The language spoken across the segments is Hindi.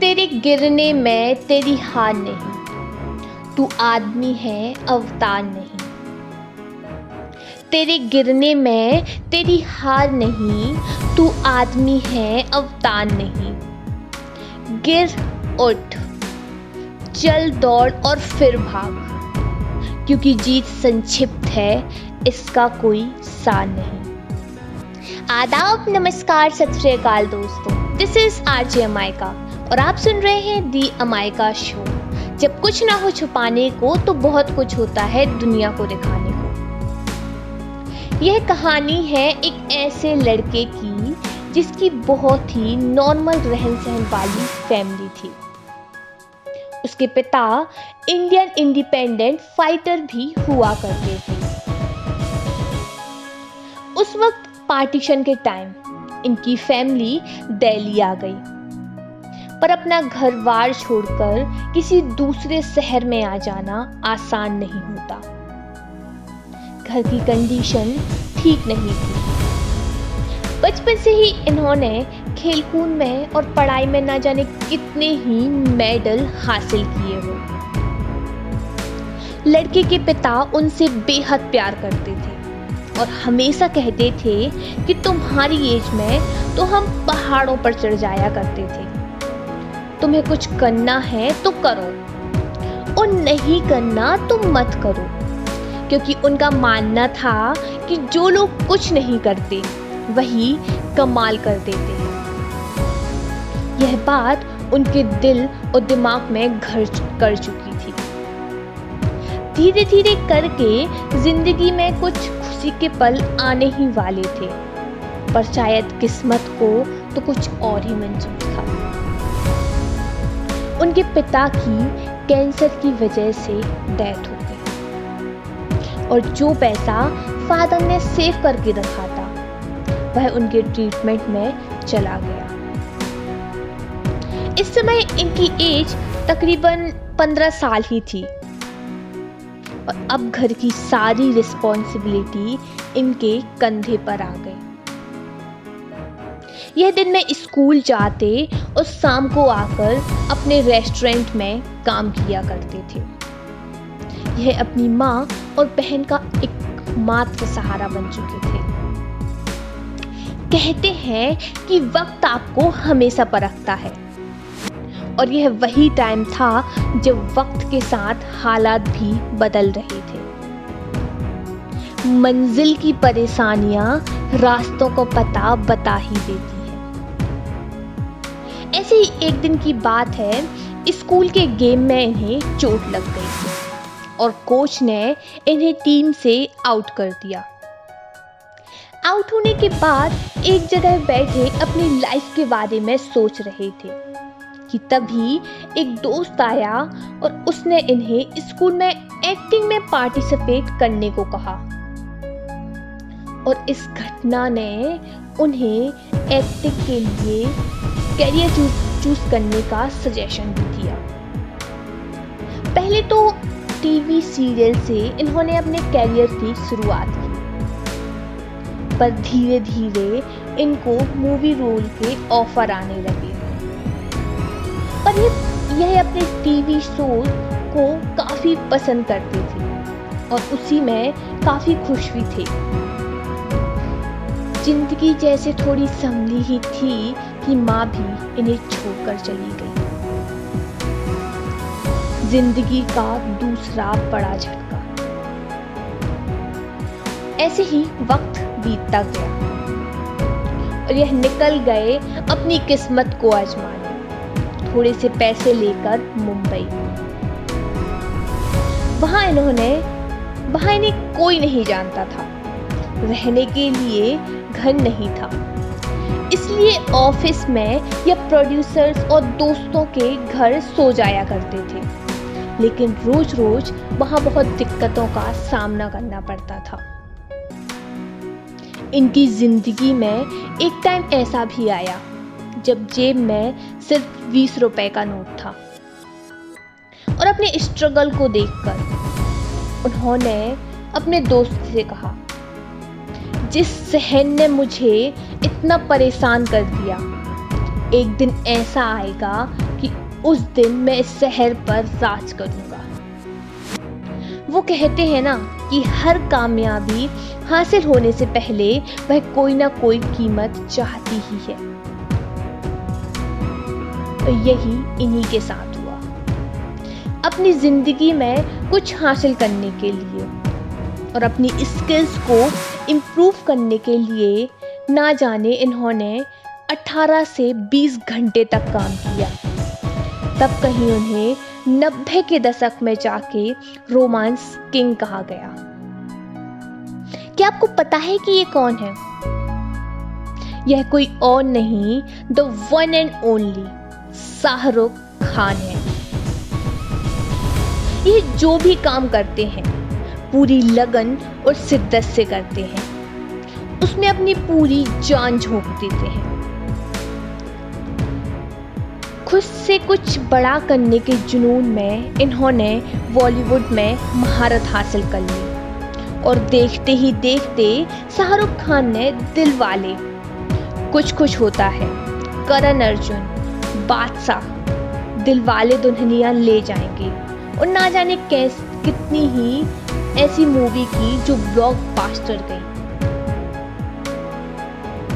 तेरे गिरने में तेरी हार नहीं। तू आदमी है, अवतार नहीं। तेरे गिरने में तेरी हार नहीं, तू आदमी है, अवतार नहीं। गिर, उठ। चल, दौड़ और फिर भाग। क्योंकि जीत संक्षिप्त है, इसका कोई सार नहीं। आदाब, नमस्कार, सत श्रीकाल दोस्तों। दिस इज़ आर जे अमायका और आप सुन रहे हैं दी अमायका शो। जब कुछ ना हो छुपाने को तो बहुत कुछ होता है दुनिया को दिखाने को। यह कहानी है एक ऐसे लड़के की, जिसकी बहुत ही नॉर्मल रहन सहन वाली फैमिली थी। उसके पिता इंडियन इंडिपेंडेंट फाइटर भी हुआ करते थे। उस वक्त पार्टीशन के टाइम इनकी फैमिली दिल्ली आ गई। पर अपना घर बार छोड़कर किसी दूसरे शहर में आ जाना आसान नहीं होता। घर की कंडीशन ठीक नहीं थी। बचपन से ही इन्होंने खेलकूद में और पढ़ाई में ना जाने कितने ही मेडल हासिल किए हो। लड़के के पिता उनसे बेहद प्यार करते थे और हमेशा कहते थे कि तुम्हारी एज में तो हम पहाड़ों पर चढ़ जाया करते थे। तुम्हें कुछ करना है तो करो। और नहीं करना तो मत करो। क्योंकि उनका मानना था कि जो लोग कुछ नहीं करते, वही कमाल कर देते हैं। यह बात उनके दिल और दिमाग में घर कर चुकी थी। धीरे धीरे करके ज़िंदगी में कुछ खुशी के पल आने ही वाले थे। पर शायद किस्मत को तो कुछ और ही मंजूर था। उनके पिता की कैंसर की वजह से डेथ हो गई। और जो पैसा फादर ने सेव करके रखा था, वह उनके ट्रीटमेंट में चला गया। इस समय इनकी एज तकरीबन पंद्रह साल ही थी। और अब घर की सारी रिस्पॉन्सिबिलिटी इनके कंधे पर आ गई। यह दिन में स्कूल जाते और शाम को आकर अपने रेस्टोरेंट में काम किया करते थे। यह अपनी माँ और बहन का एक मात्र सहारा बन चुके थे। कहते हैं कि वक्त आपको हमेशा परखता है। और यह वही टाइम था जब वक्त के साथ हालात भी बदल रहे थे। मंजिल की परेशानियाँ रास्तों को पता बता ही देती ऐसे ही एक दिन की बात है, स्कूल के गेम में इन्हें चोट लग गई और कोच ने इन्हें टीम से आउट कर दिया। आउट होने के बाद एक जगह बैठे अपनी लाइफ के बारे में सोच रहे थे कि तभी एक दोस्त आया और उसने इन्हें स्कूल में एक्टिंग में पार्टिसिपेट करने को कहा। और इस घटना ने उन्हें एक्टिंग के लिए कैरियर चूज़ करने का सजेशन भी दिया। पहले तो टीवी सीरियल से इन्होंने अपने कैरियर की शुरुआत की। पर धीरे धीरे इनको मूवी रोल के ऑफ़र आने लगे। पर ये यह अपने टीवी शो को काफ़ी पसंद करते थे और उसी में काफ़ी खुश भी थे। ज़िंदगी जैसे थोड़ी संभली ही थी कि माँ भी इन्हें छोड़कर चली गई। ज़िंदगी का दूसरा बड़ा झटका। ऐसे ही वक्त बीतता गया और यह निकल गए अपनी किस्मत को आजमाने। थोड़े से पैसे लेकर मुंबई। वहाँ इन्होंने, वहाँ इन्हें कोई नहीं जानता था। रहने के लिए घर नहीं था। इसलिए ऑफ़िस में या प्रोड्यूसर्स और दोस्तों के घर सो जाया करते थे। लेकिन रोज रोज वहाँ बहुत दिक्कतों का सामना करना पड़ता था। इनकी ज़िंदगी में एक टाइम ऐसा भी आया, जब जेब में सिर्फ़ बीस रुपए का नोट था। और अपने स्ट्रगल को देखकर उन्होंने अपने दोस्त से कहा जिस सहन ने मुझे इतना परेशान कर दिया। एक दिन ऐसा आएगा कि उस दिन मैं इस शहर पर राज करूँगा। वो कहते हैं ना कि हर कामयाबी हासिल होने से पहले वह कोई ना कोई कीमत चाहती ही है। यही इन्हीं के साथ हुआ। अपनी ज़िंदगी में कुछ हासिल करने के लिए और अपनी स्किल्स को इम्प्रूव करने के लिए ना जाने इन्होंने 18 से 20 घंटे तक काम किया। तब कहीं उन्हें नब्बे के दशक में जाके रोमांस किंग कहा गया। क्या आपको पता है कि ये कौन है? यह कोई और नहीं the one and only Shahrukh Khan है। ये जो भी काम करते हैं पूरी लगन और शिद्दत से करते हैं। उसमें अपनी पूरी जान झोंक देते हैं। खुद से कुछ बड़ा करने के जुनून में, इन्होंने बॉलीवुड में महारत हासिल कर ली। और देखते ही देखते शाहरुख खान ने दिल वाले। कुछ कुछ होता है। करण अर्जुन, बादशाह, दिल वाले दुल्हनिया ले जाएँगे। और ना जाने कैस कितनी ही ऐसी मूवी की जो ब्लॉक बास्टर गई।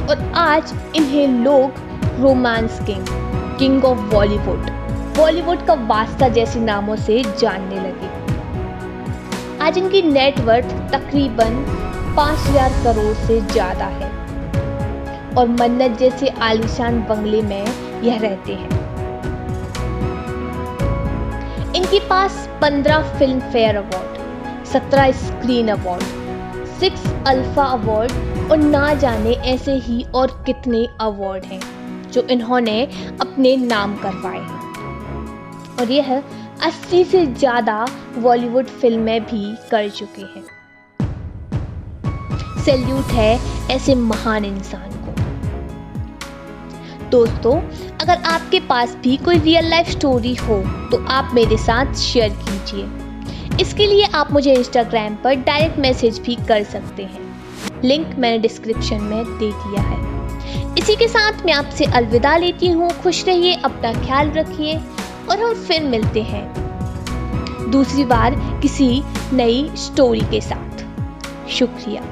और आज इन्हें लोग romance king king of Bollywood Bollywood का वास्ता जैसे नामों से जानने लगे। आज इनकी नेटवर्थ तकरीबन पाँच हज़ार करोड़ से ज़्यादा है। और मन्नत जैसे आलिशान बंगले में यह रहते हैं। इनके पास पंद्रह फ़िल्म फेयर अवार्ड, सत्रह screen award six alpha award और ना जाने ऐसे ही और कितने अवार्ड हैं जो इन्होंने अपने नाम करवाए हैं। और यह अस्सी से ज़्यादा बॉलीवुड फ़िल्में भी कर चुके हैं। सैल्यूट है ऐसे महान इंसान दोस्तों, अगर आपके पास भी कोई रियल लाइफ स्टोरी हो तो आप मेरे साथ शेयर कीजिए। इसके लिए आप मुझे इंस्टाग्राम पर डायरेक्ट मैसेज भी कर सकते हैं। लिंक मैंने डिस्क्रिप्शन में दे दिया है। इसी के साथ मैं आपसे अलविदा लेती हूँ। खुश रहिए, अपना ख्याल रखिए और हम फिर मिलते हैं दूसरी बार किसी नई स्टोरी के साथ। शुक्रिया।